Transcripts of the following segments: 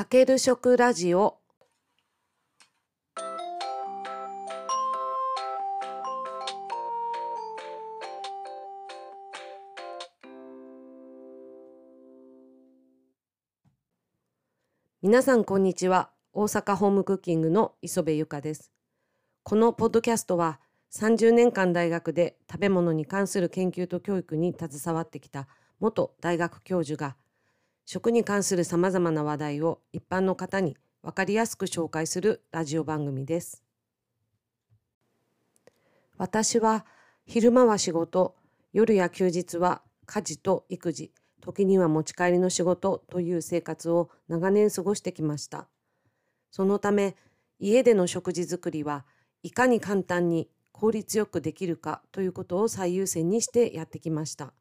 かける食ラジオ。皆さんこんにちは。大阪ホームクッキングの磯部由香です。このポッドキャストは30年間大学で食べ物に関する研究と教育に携わってきた元大学教授が食に関するさまざまな話題を一般の方に分かりやすく紹介するラジオ番組です。私は昼間は仕事、夜や休日は家事と育児、時には持ち帰りの仕事という生活を長年過ごしてきました。そのため家での食事作りはいかに簡単に効率よくできるかということを最優先にしてやってきました。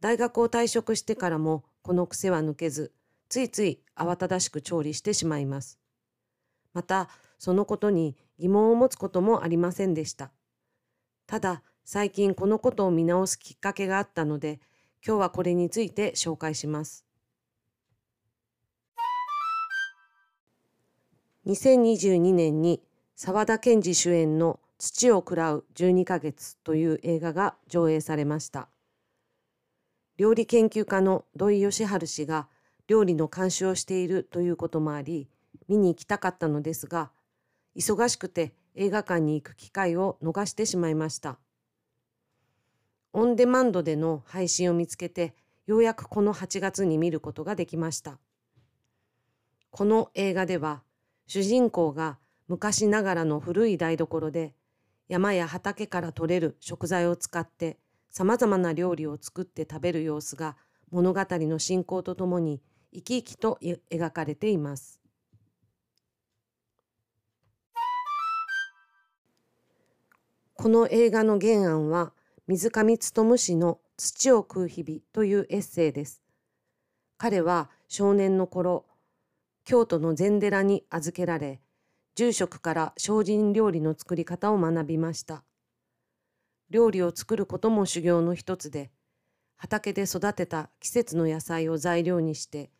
大学を退職してからもこの癖は抜けず、ついつい慌ただしく調理してしまいます。また、そのことに疑問を持つこともありませんでした。ただ、最近このことを見直すきっかけがあったので、今日はこれについて紹介します。2022年に沢田研二主演の土を喰らう12ヶ月という映画が上映されました。料理研究家の土井善晴氏が料理の監修をしているということもあり見に行きたかったのですが忙しくて映画館に行く機会を逃してしまいました。オンデマンドでの配信を見つけてようやくこの8月に見ることができました。この映画では主人公が昔ながらの古い台所で山や畑から採れる食材を使ってさまざまな料理を作って食べる様子が物語の進行とともに生き生きと描かれています。この映画の原案は水上勉氏の「土を食う日々」というエッセイです。彼は少年の頃京都の禅寺に預けられ住職から精進料理の作り方を学びました。料理を作ることも修行の一つで畑で育てた季節の野菜を材料にして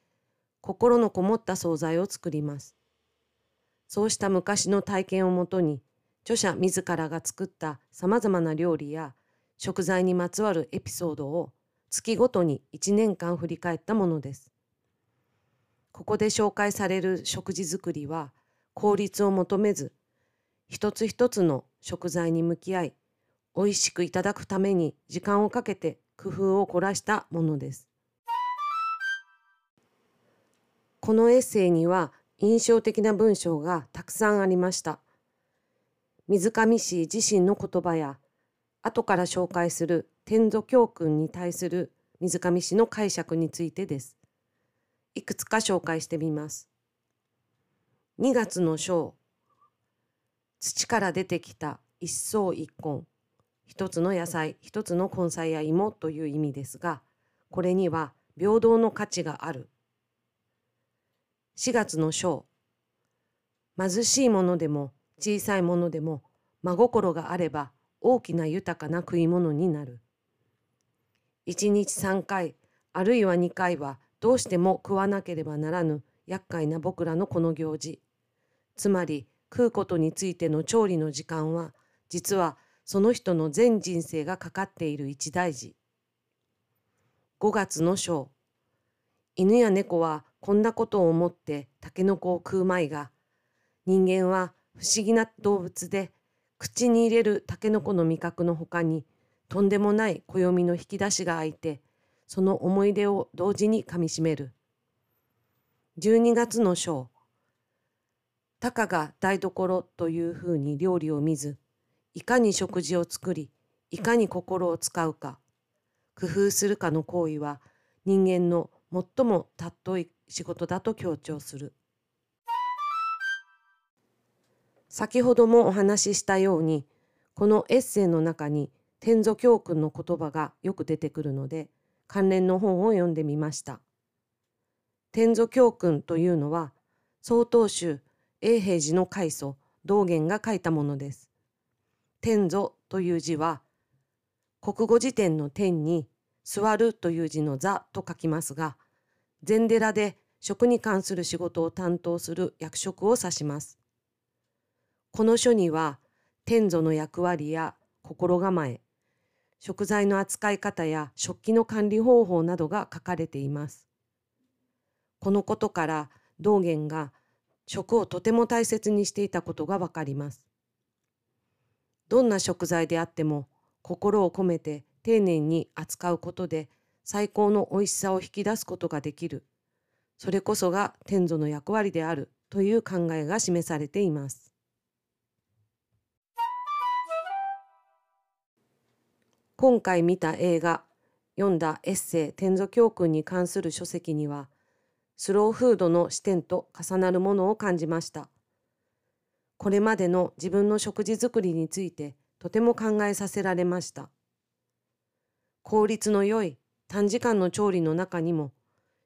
心のこもった惣菜を作ります。そうした昔の体験をもとに著者自らが作ったさまざまな料理や食材にまつわるエピソードを月ごとに1年間振り返ったものです。ここで紹介される食事作りは効率を求めず一つ一つの食材に向き合い美味しくいただくために時間をかけて工夫を凝らしたものです。このエッセイには印象的な文章がたくさんありました。水上氏自身の言葉や後から紹介する天祖教訓に対する水上氏の解釈についてです。いくつか紹介してみます。2月の章土から出てきた一層一根一つの野菜一つの根菜や芋という意味ですがこれには平等の価値がある。4月の章貧しいものでも小さいものでも真心があれば大きな豊かな食い物になる。1日3回あるいは2回はどうしても食わなければならぬ厄介な僕らのこの行事。つまり食うことについての調理の時間は実はその人の全人生がかかっている一大事。5月の章。犬や猫はこんなことを思ってタケノコを食うまいが、人間は不思議な動物で、口に入れるタケノコの味覚のほかに、とんでもない暦の引き出しが開いて、その思い出を同時にかみしめる。12月の章。たかが台所というふうに料理を見ず、いかに食事を作りいかに心を使うか工夫するかの行為は人間の最も尊い仕事だと強調する先ほどもお話ししたようにこのエッセイの中に天祖教訓の言葉がよく出てくるので関連の本を読んでみました。天祖教訓というのは曹洞宗永平寺の開祖道元が書いたものです。天祖という字は国語辞典の天に座るという字の座と書きますが禅寺で食に関する仕事を担当する役職を指します。この書には、天祖の役割や心構え、食材の扱い方や食器の管理方法などが書かれています。このことから道元が食をとても大切にしていたことがわかります。どんな食材であっても心を込めて丁寧に扱うことで最高の美味しさを引き出すことができる。それこそが天祖の役割であるという考えが示されています。今回見た映画、読んだエッセイ天祖教訓に関する書籍には、スローフードの視点と重なるものを感じました。これまでの自分の食事作りについてとても考えさせられました。効率の良い短時間の調理の中にも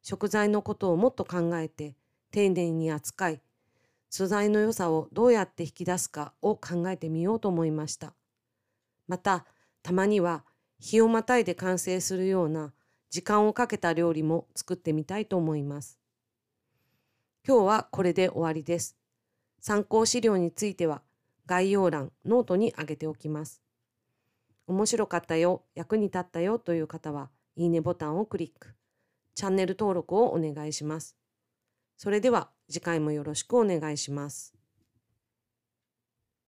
食材のことをもっと考えて丁寧に扱い素材の良さをどうやって引き出すかを考えてみようと思いました。またたまには日をまたいで完成するような時間をかけた料理も作ってみたいと思います。今日はこれで終わりです。参考資料については概要欄、ノートに上げておきます。面白かったよ、役に立ったよという方は、いいねボタンをクリック。チャンネル登録をお願いします。それでは次回もよろしくお願いします。